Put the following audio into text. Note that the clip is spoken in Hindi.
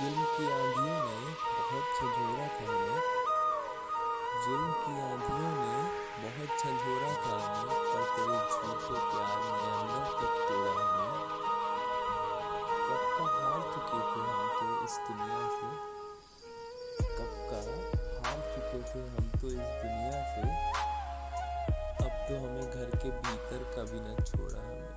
जुल्म की आंधियों ने बहुत झंझोरा था हमें जुल्म की आंधियों ने बहुत झंझोरा था हमें पर तेरे झूठे प्यार ने अंदर तक तोड़ा हमें कब का हार चुके थे हम तो इस दुनिया से? कब का हार चुके थे हम तो इस दुनिया से? अब तो हमें घर के भीतर कभी न छोड़ा हमें